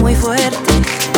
muy fuerte.